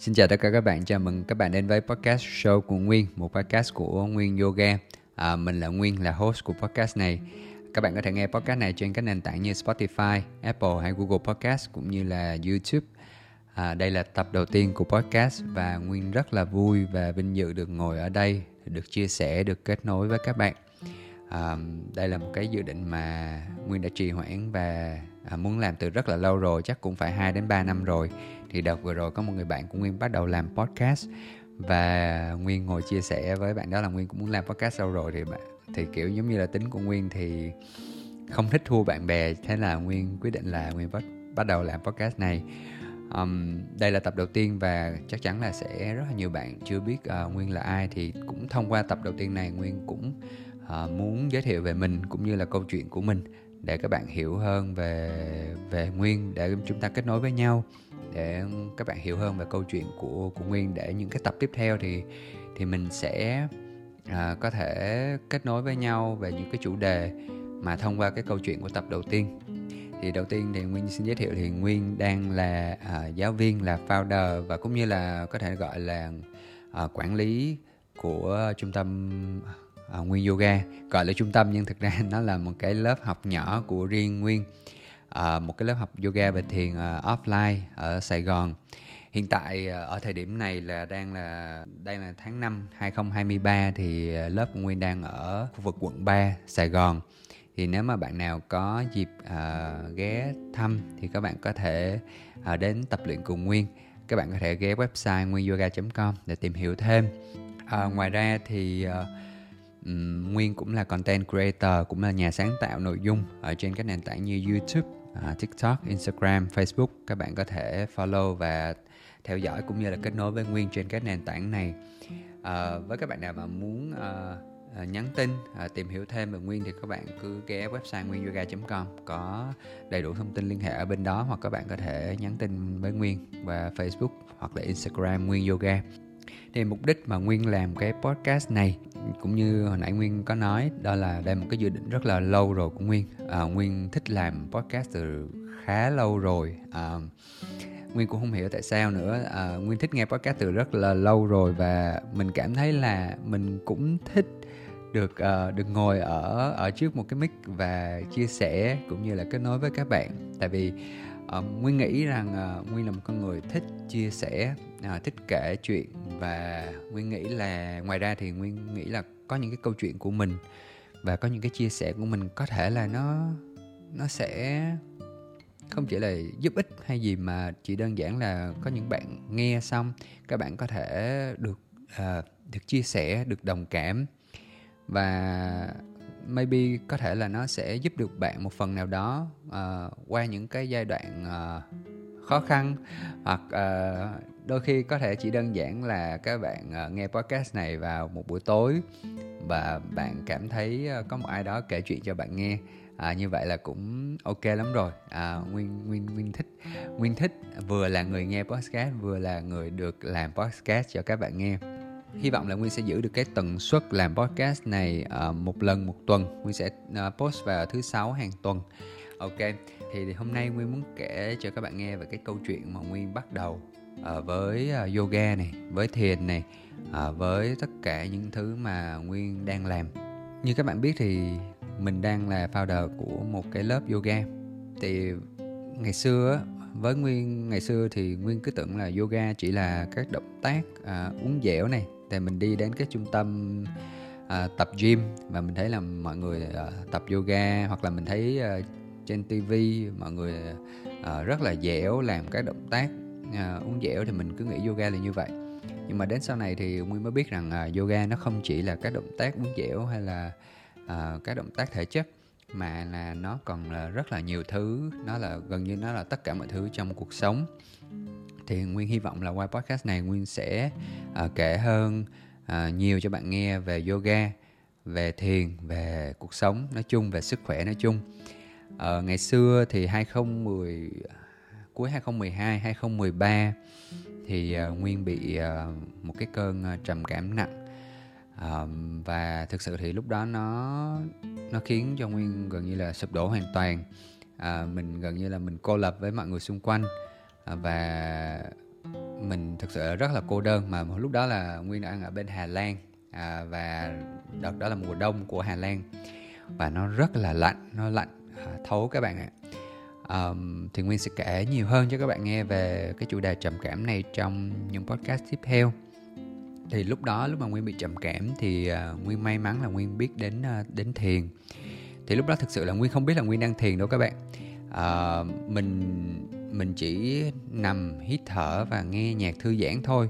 Xin chào tất cả các bạn, chào mừng các bạn đến với podcast show của Nguyên, một podcast của Nguyên Yoga. À, mình là Nguyên, là host của podcast này. Các bạn có thể nghe podcast này trên các nền tảng như Spotify, Apple hay Google Podcast cũng như là YouTube. À, đây là tập đầu tiên của podcast và Nguyên rất là vui và vinh dự được ngồi ở đây, được chia sẻ, được kết nối với các bạn. À, đây là một cái dự định mà Nguyên đã trì hoãn và à, muốn làm từ rất là lâu rồi, chắc cũng phải 2 đến 3 năm rồi thì đợt vừa rồi có một người bạn của nguyên bắt đầu làm podcast. Và nguyên ngồi chia sẻ với bạn đó là nguyên cũng muốn làm podcast sau rồi. Thì bạn thì kiểu giống như là tính của nguyên thì không thích thua bạn bè. Thế là nguyên quyết định là nguyên bắt bắt đầu làm podcast này. Um, đây là tập đầu tiên và chắc chắn là sẽ rất là nhiều bạn chưa biết uh, nguyên là ai. Thì cũng thông qua tập đầu tiên này nguyên cũng uh, muốn giới thiệu về mình cũng như là câu chuyện của mình để các bạn hiểu hơn về về nguyên để chúng ta kết nối với nhau để các bạn hiểu hơn về câu chuyện của của Nguyên. Để những cái tập tiếp theo thì thì mình sẽ à, có thể kết nối với nhau về những cái chủ đề mà thông qua cái câu chuyện của tập đầu tiên. Thì đầu tiên thì Nguyên xin giới thiệu thì Nguyên đang là à, giáo viên là founder và cũng như là có thể gọi là à, quản lý của trung tâm à, Nguyên Yoga gọi là trung tâm nhưng thực ra nó là một cái lớp học nhỏ của riêng Nguyên uh, một cái lớp học yoga về thiền uh, offline ở Sài Gòn. Hiện tại uh, ở thời điểm này là đang là đây là tháng 5 2023 thì lớp của Nguyên đang ở khu vực quận 3 Sài Gòn. Thì nếu mà bạn nào có dịp uh, ghé thăm thì các bạn có thể uh, đến tập luyện cùng Nguyên. Các bạn có thể ghé website nguyên-yoga.com để tìm hiểu thêm. à, ngoài ra thì uh, Um, Nguyên cũng là content creator, cũng là nhà sáng tạo nội dung ở trên các nền tảng như YouTube, uh, TikTok, Instagram, Facebook. Các bạn có thể follow và theo dõi cũng như là kết nối với Nguyên trên các nền tảng này. Uh, với các bạn nào mà muốn uh, nhắn tin uh, tìm hiểu thêm về Nguyên thì các bạn cứ ghé website nguyên-yoga.com có đầy đủ thông tin liên hệ ở bên đó hoặc các bạn có thể nhắn tin với Nguyên và Facebook hoặc là Instagram Nguyên Yoga thì mục đích mà nguyên làm cái podcast này. Cũng như hồi nãy nguyên có nói đó là đây một cái dự định rất là lâu rồi của nguyên. À, nguyên thích làm podcast từ khá lâu rồi. À, nguyên cũng không hiểu tại sao nữa. À, nguyên thích nghe podcast từ rất là lâu rồi và mình cảm thấy là mình cũng thích được uh, được ngồi ở ở trước một cái mic và chia sẻ cũng như là kết nối với các bạn. Tại vì uh, nguyên nghĩ rằng uh, nguyên là một con người thích chia sẻ uh, thích kể chuyện và nguyên nghĩ là ngoài ra thì nguyên nghĩ là có những cái câu chuyện của mình và có những cái chia sẻ của mình có thể là nó nó sẽ không chỉ là giúp ích hay gì mà chỉ đơn giản là có những bạn nghe xong các bạn có thể được uh, được chia sẻ được đồng cảm. Và maybe có thể là nó sẽ giúp được bạn một phần nào đó uh, qua những cái giai đoạn uh, khó khăn hoặc uh, đôi khi có thể chỉ đơn giản là các bạn uh, nghe podcast này vào một buổi tối và bạn cảm thấy uh, có một ai đó kể chuyện cho bạn nghe. À, như vậy là cũng ok lắm rồi. À, nguyên nguyên nguyên thích nguyên thích vừa là người nghe podcast vừa là người được làm podcast cho các bạn nghe hy vọng là nguyên sẽ giữ được cái tần suất làm podcast này uh, một lần một tuần. Nguyên sẽ uh, post vào thứ sáu hàng tuần. Ok thì, thì hôm nay nguyên muốn kể cho các bạn nghe về cái câu chuyện mà nguyên bắt đầu uh, với uh, yoga này với thiền này uh, với tất cả những thứ mà nguyên đang làm. Như các bạn biết thì mình đang là founder của một cái lớp yoga. Thì ngày xưa với nguyên ngày xưa thì nguyên cứ tưởng là yoga chỉ là các động tác à, uốn dẻo này thì mình đi đến cái trung tâm à, tập gym và mình thấy là mọi người à, tập yoga hoặc là mình thấy à, trên TV mọi người à, rất là dẻo làm các động tác à, uốn dẻo thì mình cứ nghĩ yoga là như vậy. Nhưng mà đến sau này thì nguyên mới biết rằng à, yoga nó không chỉ là các động tác uốn dẻo hay là à, các động tác thể chất mà là nó còn là rất là nhiều thứ nó là gần như nó là tất cả mọi thứ trong cuộc sống thì nguyên hy vọng là qua podcast này nguyên sẽ uh, kể hơn uh, nhiều cho bạn nghe về yoga về thiền về cuộc sống nói chung về sức khỏe nói chung. Uh, ngày xưa thì 2010 cuối 2012 2013 thì uh, nguyên bị uh, một cái cơn uh, trầm cảm nặng. Uh, và thực sự thì lúc đó nó nó khiến cho nguyên gần như là sụp đổ hoàn toàn. Uh, mình gần như là mình cô lập với mọi người xung quanh. À, và mình thực sự rất là cô đơn mà lúc đó là nguyên đang ở bên Hà Lan. À, và đợt đó là mùa đông của Hà Lan. Và nó rất là lạnh nó lạnh à, thấu các bạn ạ. Um, thì nguyên sẽ kể nhiều hơn cho các bạn nghe về cái chủ đề trầm cảm này trong những podcast tiếp theo. Thì lúc đó lúc mà nguyên bị trầm cảm thì uh, nguyên may mắn là nguyên biết đến uh, đến thiền. Thì lúc đó thực sự là nguyên không biết là nguyên đang thiền đâu các bạn. Uh, mình mình chỉ nằm hít thở và nghe nhạc thư giãn thôi.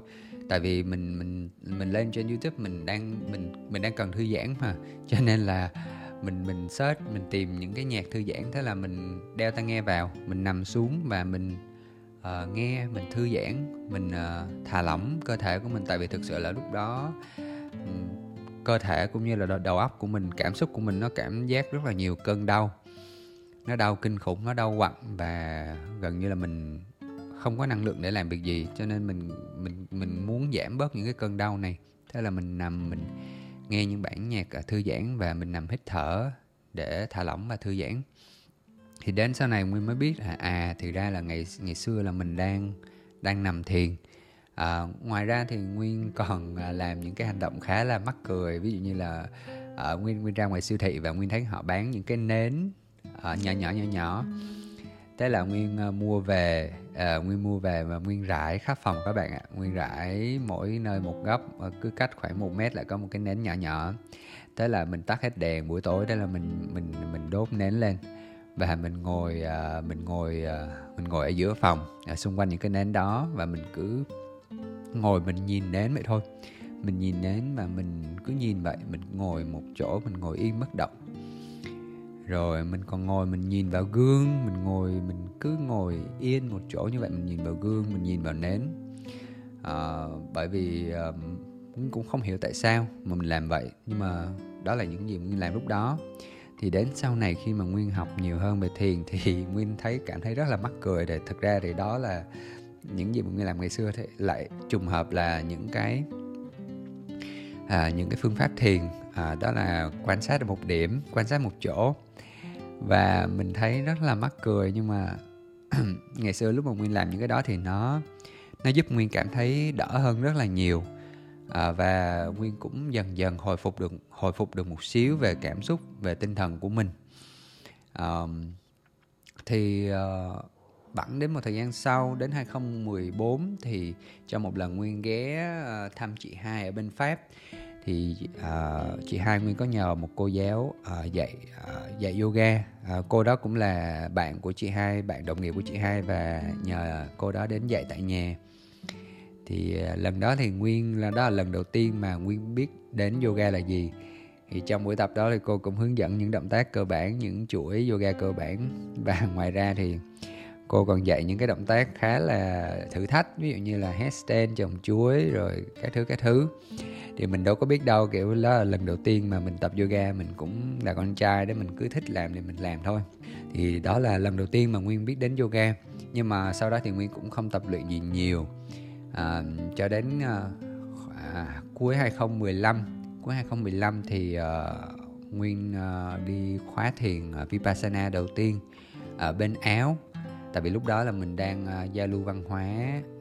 Tại vì mình mình mình lên trên youtube mình đang mình mình đang cần thư giãn mà. Cho nên là mình mình search mình tìm những cái nhạc thư giãn thế là mình đeo tai nghe vào mình nằm xuống và mình uh, nghe mình thư giãn mình uh, thả lỏng cơ thể của mình. Tại vì thực sự là lúc đó um, cơ thể cũng như là đầu óc của mình cảm xúc của mình nó cảm giác rất là nhiều cơn đau nó đau kinh khủng nó đau quặn và gần như là mình không có năng lượng để làm việc gì. Cho nên mình mình mình muốn giảm bớt những cái cơn đau này. Thế là mình nằm mình nghe những bản nhạc à, thư giãn và mình nằm hít thở để thả lỏng và thư giãn. Thì đến sau này nguyên mới biết là à thì ra là ngày ngày xưa là mình đang đang nằm thiền. À, ngoài ra thì nguyên còn à, làm những cái hành động khá là mắc cười. Ví dụ như là à, nguyên nguyên ra ngoài siêu thị và nguyên thấy họ bán những cái nến à, nhỏ nhỏ nhỏ nhỏ. Thế là nguyên uh, mua về uh, nguyên mua về và nguyên rải khắp phòng các bạn ạ. Nguyên rải mỗi nơi một góc cứ cách khoảng một mét lại có một cái nến nhỏ nhỏ. Thế là mình tắt hết đèn buổi tối thế là mình mình mình đốt nến lên. Và mình ngồi uh, mình ngồi uh, mình ngồi ở giữa phòng uh, xung quanh những cái nến đó và mình cứ ngồi mình nhìn nến vậy thôi. Mình nhìn nến mà mình cứ nhìn vậy mình ngồi một chỗ mình ngồi yên bất động rồi mình còn ngồi mình nhìn vào gương mình ngồi mình cứ ngồi yên một chỗ như vậy mình nhìn vào gương mình nhìn vào nến. À, bởi vì uh, cũng không hiểu tại sao mà mình làm vậy nhưng mà đó là những gì mình làm lúc đó. Thì đến sau này khi mà nguyên học nhiều hơn về thiền thì nguyên thấy cảm thấy rất là mắc cười để thực ra thì đó là những gì mà nguyên làm ngày xưa thì lại trùng hợp là những cái à, những cái phương pháp thiền à, đó là quan sát một điểm quan sát một chỗ. Và mình thấy rất là mắc cười nhưng mà ngày xưa lúc mà nguyên làm những cái đó thì nó nó giúp nguyên cảm thấy đỡ hơn rất là nhiều. À, và nguyên cũng dần dần hồi phục được hồi phục được một xíu về cảm xúc về tinh thần của mình. À, thì uh, bẵng đến một thời gian sau đến 2014 thì cho một lần nguyên ghé uh, thăm chị hai ở bên pháp thì uh, chị hai nguyên có nhờ một cô giáo uh, dạy uh, dạy yoga. Uh, cô đó cũng là bạn của chị hai bạn đồng nghiệp của chị hai và nhờ cô đó đến dạy tại nhà. Thì uh, lần đó thì nguyên là đó là lần đầu tiên mà nguyên biết đến yoga là gì. Thì trong buổi tập đó thì cô cũng hướng dẫn những động tác cơ bản những chuỗi yoga cơ bản. Và ngoài ra thì cô còn dạy những cái động tác khá là thử thách ví dụ như là headstand trồng chuối rồi các thứ các thứ. Thì mình đâu có biết đâu kiểu đó là lần đầu tiên mà mình tập yoga mình cũng là con trai để mình cứ thích làm thì mình làm thôi. Thì đó là lần đầu tiên mà nguyên biết đến yoga. Nhưng mà sau đó thì nguyên cũng không tập luyện gì nhiều. À, cho đến à, à, cuối 2015 cuối 2015 thì à, nguyên à, đi khóa thiền à, vipassana đầu tiên ở bên áo tại vì lúc đó là mình đang uh, giao lưu văn hóa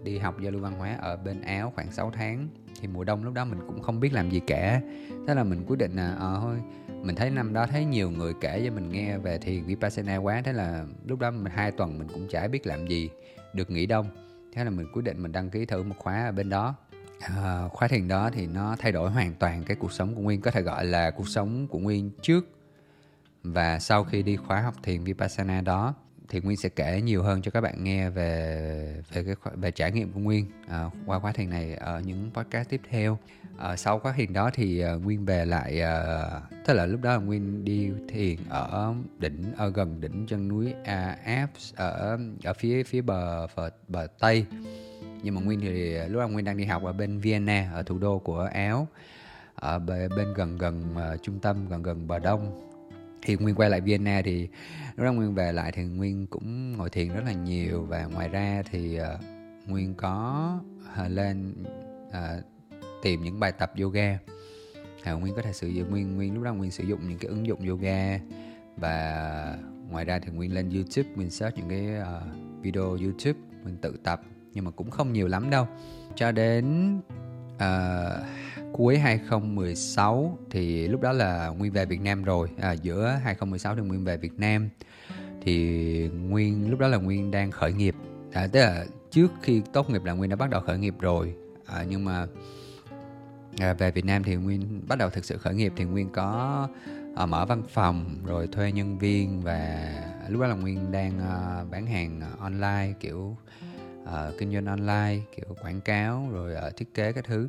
đi học giao lưu văn hóa ở bên áo khoảng 6 tháng. Thì mùa đông lúc đó mình cũng không biết làm gì cả. Thế là mình quyết định là ờ thôi mình thấy năm đó thấy nhiều người kể cho mình nghe về thiền vipassana quá. Thế là lúc đó mình hai tuần mình cũng chả biết làm gì được nghỉ đông. Thế là mình quyết định mình đăng ký thử một khóa ở bên đó. À, khóa thiền đó thì nó thay đổi hoàn toàn cái cuộc sống của nguyên có thể gọi là cuộc sống của nguyên trước và sau khi đi khóa học thiền vipassana đó thì Nguyên sẽ kể nhiều hơn cho các bạn nghe về về cái về trải nghiệm của Nguyên à, qua quá trình này ở những podcast tiếp theo. À, sau quá trình đó thì uh, Nguyên về lại uh, tức là lúc đó là Nguyên đi thiền ở đỉnh ở gần đỉnh chân núi uh, Alps ở ở phía phía bờ bờ, bờ tây. Nhưng mà Nguyên thì lúc đó Nguyên đang đi học ở bên Vienna ở thủ đô của Áo ở bên gần gần uh, trung tâm gần gần bờ đông thì nguyên quay lại Vienna thì lúc đó nguyên về lại thì nguyên cũng ngồi thiền rất là nhiều. Và ngoài ra thì uh, nguyên có uh, lên uh, tìm những bài tập yoga. À, nguyên có thể sử dụng nguyên nguyên lúc đó nguyên sử dụng những cái ứng dụng yoga. Và ngoài ra thì nguyên lên youtube nguyên search những cái uh, video youtube mình tự tập. Nhưng mà cũng không nhiều lắm đâu. Cho đến uh, cuối 2016 thì lúc đó là Nguyên về Việt Nam rồi. À, giữa 2016 thì Nguyên về Việt Nam. Thì Nguyên lúc đó là Nguyên đang khởi nghiệp. À, tức là trước khi tốt nghiệp là Nguyên đã bắt đầu khởi nghiệp rồi. À, nhưng mà à, về Việt Nam thì Nguyên bắt đầu thực sự khởi nghiệp thì Nguyên có à, mở văn phòng rồi thuê nhân viên và lúc đó là Nguyên đang à, bán hàng online kiểu à, kinh doanh online kiểu quảng cáo rồi à, thiết kế các thứ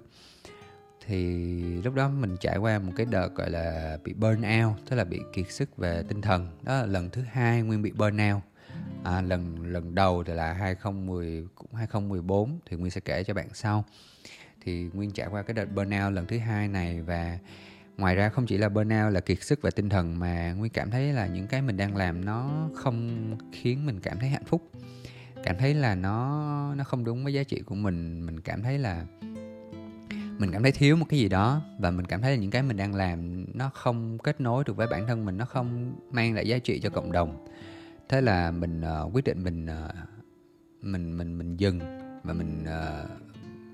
thì lúc đó mình trải qua một cái đợt gọi là bị burn out tức là bị kiệt sức về tinh thần. Đó là lần thứ hai nguyên bị burn out. À, lần lần đầu thì là 2010 cũng 2014 thì nguyên sẽ kể cho bạn sau. Thì nguyên trải qua cái đợt burnout lần thứ hai này và ngoài ra không chỉ là burnout là kiệt sức về tinh thần mà nguyên cảm thấy là những cái mình đang làm nó không khiến mình cảm thấy hạnh phúc. Cảm thấy là nó nó không đúng với giá trị của mình. Mình cảm thấy là mình cảm thấy thiếu một cái gì đó và mình cảm thấy là những cái mình đang làm nó không kết nối được với bản thân mình nó không mang lại giá trị cho cộng đồng. Thế là mình uh, quyết định mình uh, mình mình mình dừng và mình uh,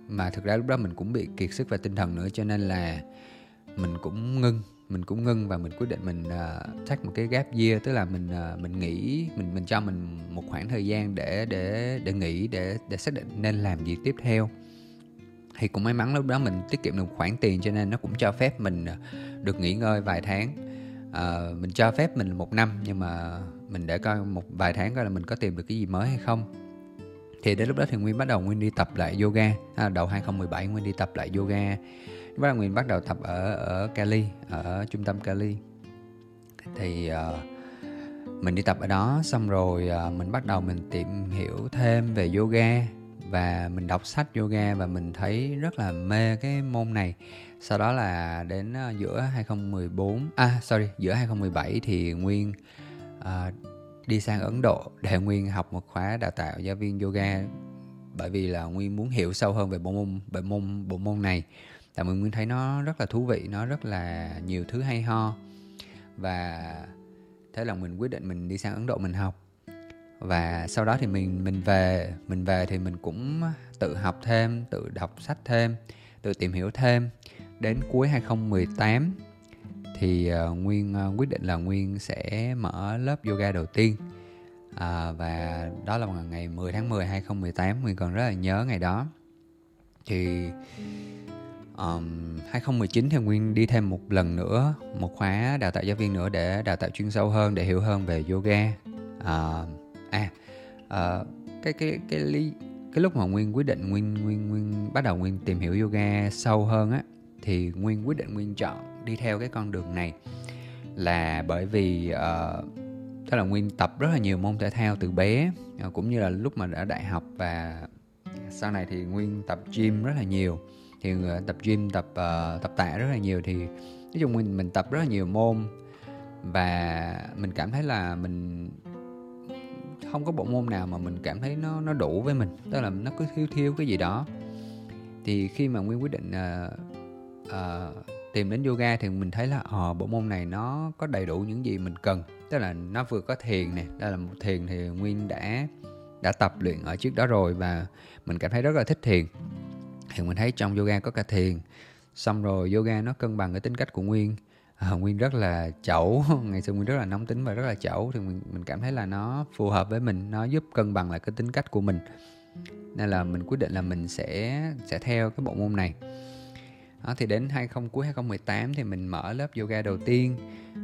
mà thực ra lúc đó mình cũng bị kiệt sức về tinh thần nữa cho nên là mình cũng ngưng mình cũng ngưng và mình quyết định mình uh, take một cái gap year tức là mình uh, mình nghĩ mình mình cho mình một khoảng thời gian để để để nghỉ để để xác định nên làm gì tiếp theo thì cũng may mắn lúc đó mình tiết kiệm được một khoản tiền cho nên nó cũng cho phép mình ờ, được nghỉ ngơi vài tháng. À, mình cho phép mình một năm nhưng mà mình để coi một vài tháng coi là mình có tìm được cái gì mới hay không. Thì đến lúc đó thì nguyên bắt đầu nguyên đi tập lại yoga. À, đầu 2017 nguyên đi tập lại yoga. Lúc đó nguyên bắt đầu tập ở ở Cali ở trung tâm Cali. Thì uh, mình đi tập ở đó xong rồi uh, mình bắt đầu mình tìm hiểu thêm về yoga và mình đọc sách yoga và mình thấy rất là mê cái môn này. Sau đó là đến ờ, giữa 2014 à sorry giữa 2017 thì nguyên uh, đi sang Ấn Độ để Nguyên học một khóa đào tạo giáo viên yoga. Bởi vì là Nguyên muốn hiểu sâu hơn về bộ môn về môn bộ môn này. Tại mình Nguyên thấy nó rất là thú vị nó rất là nhiều thứ hay ho. Và thế là mình quyết định mình đi sang Ấn Độ mình học và sau đó thì mình mình về mình về thì mình cũng tự học thêm tự đọc sách thêm tự tìm hiểu thêm. Đến cuối 2018 thì uh, nguyên uh, quyết định là nguyên sẽ mở lớp yoga đầu tiên. À, và đó là ngày 10 tháng 10 2018 nguyên còn rất là nhớ ngày đó. Thì um, 2019 thì nguyên đi thêm một lần nữa một khóa đào tạo giáo viên nữa để đào tạo chuyên sâu hơn để hiểu hơn về yoga. Uh, à uh, cái cái cái lý cái lúc mà nguyên quyết định nguyên nguyên nguyên bắt đầu nguyên tìm hiểu yoga sâu hơn á thì nguyên quyết định nguyên chọn đi theo cái con đường này là bởi vì uh, tức là nguyên tập rất là nhiều môn thể thao từ bé uh, cũng như là lúc mà ở đại học và sau này thì nguyên tập gym rất là nhiều thì uh, tập gym tập uh, tập tạ rất là nhiều thì nói chung mình mình tập rất là nhiều môn và mình cảm thấy là mình không có bộ môn nào mà mình cảm thấy nó nó đủ với mình. Tức là nó cứ thiếu thiếu cái gì đó. Thì khi mà nguyên quyết định uh, uh, tìm đến yoga thì mình thấy là ờ bộ môn này nó có đầy đủ những gì mình cần. Tức là nó vừa có thiền nè đây là một thiền thì nguyên đã đã tập luyện ở trước đó rồi và mình cảm thấy rất là thích thiền. Thì mình thấy trong yoga có cả thiền xong rồi yoga nó cân bằng cái tính cách của nguyên à, nguyên rất là chẩu. Ngày xưa nguyên rất là nóng tính và rất là chẩu. Thì mình mình cảm thấy là nó phù hợp với mình nó giúp cân bằng lại cái tính cách của mình. Nên là mình quyết định là mình sẽ sẽ theo cái bộ môn này. Đó, thì đến 20 cuối 2018 thì mình mở lớp yoga đầu tiên.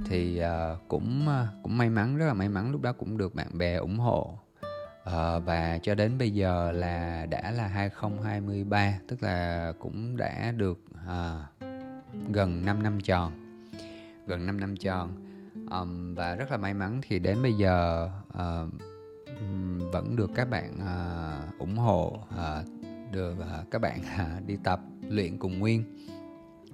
Thì uh, cũng uh, cũng may mắn rất là may mắn lúc đó cũng được bạn bè ủng hộ. Uh, và cho đến bây giờ là đã là 2023 tức là cũng đã được uh, gần 5 năm tròn gần 5 năm tròn. Um, và rất là may mắn thì đến bây giờ uh, vẫn được các bạn uh, ủng hộ uh, được uh, các bạn uh, đi tập luyện cùng nguyên.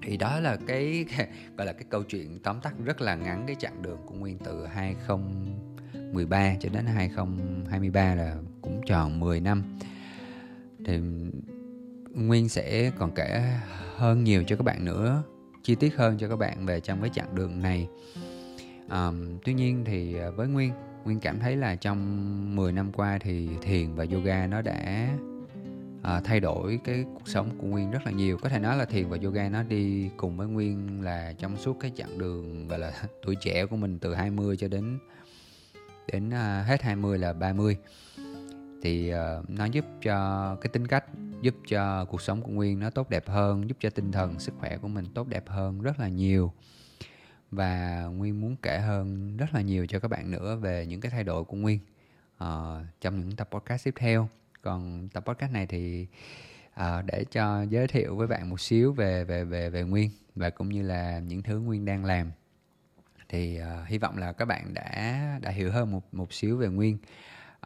Thì đó là cái gọi là cái câu chuyện tóm tắt rất là ngắn cái chặng đường của Nguyên từ 2013 cho đến 2023 là cũng tròn 10 năm. Thì Nguyên sẽ còn kể hơn nhiều cho các bạn nữa chi tiết hơn cho các bạn về trong cái chặng đường này. Um, tuy nhiên thì à, với Nguyên Nguyên cảm thấy là trong 10 năm qua thì thiền và yoga nó đã uh, thay đổi cái cuộc sống của Nguyên rất là nhiều. Có thể nói là thiền và yoga nó đi cùng với Nguyên là trong suốt cái chặng đường gọi là tuổi trẻ của mình từ 20 cho đến đến uh, hết 20 là 30 thì uh, nó giúp cho cái tính cách giúp cho cuộc sống của Nguyên nó tốt đẹp hơn giúp cho tinh thần sức khỏe của mình tốt đẹp hơn rất là nhiều. Và Nguyên muốn kể hơn rất là nhiều cho các bạn nữa về những cái thay đổi của Nguyên uh, trong những tập podcast tiếp theo. Còn tập podcast này thì uh, để cho giới thiệu với bạn một xíu về về về về Nguyên và cũng như là những thứ Nguyên đang làm. Thì uh, hy vọng là các bạn đã đã hiểu hơn một một xíu về Nguyên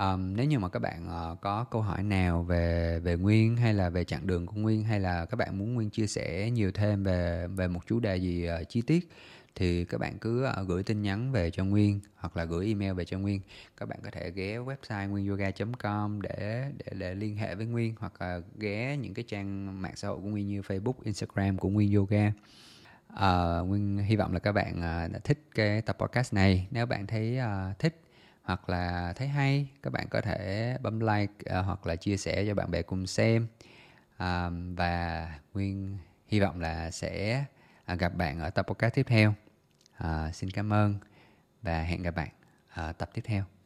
um, nếu như mà các bạn uh, có câu hỏi nào về về Nguyên hay là về chặng đường của Nguyên hay là các bạn muốn Nguyên chia sẻ nhiều thêm về về một chủ đề gì uh, chi tiết thì các bạn cứ uh, gửi tin nhắn về cho Nguyên hoặc là gửi email về cho Nguyên. Các bạn có thể ghé website nguyên.yoga.com để để để liên hệ với Nguyên hoặc là ghé những cái trang mạng xã hội của Nguyên như Facebook, Instagram của Nguyên Yoga. Uh, Nguyên hy vọng là các bạn uh, đã thích cái tập podcast này. Nếu bạn thấy uh, thích hoặc là thấy hay, các bạn có thể bấm like uh, hoặc là chia sẻ cho bạn bè cùng xem. Uh, và Nguyên hy vọng là sẽ uh, gặp bạn ở tập podcast tiếp theo. uh, xin cảm ơn và hẹn gặp bạn ở tập tiếp theo.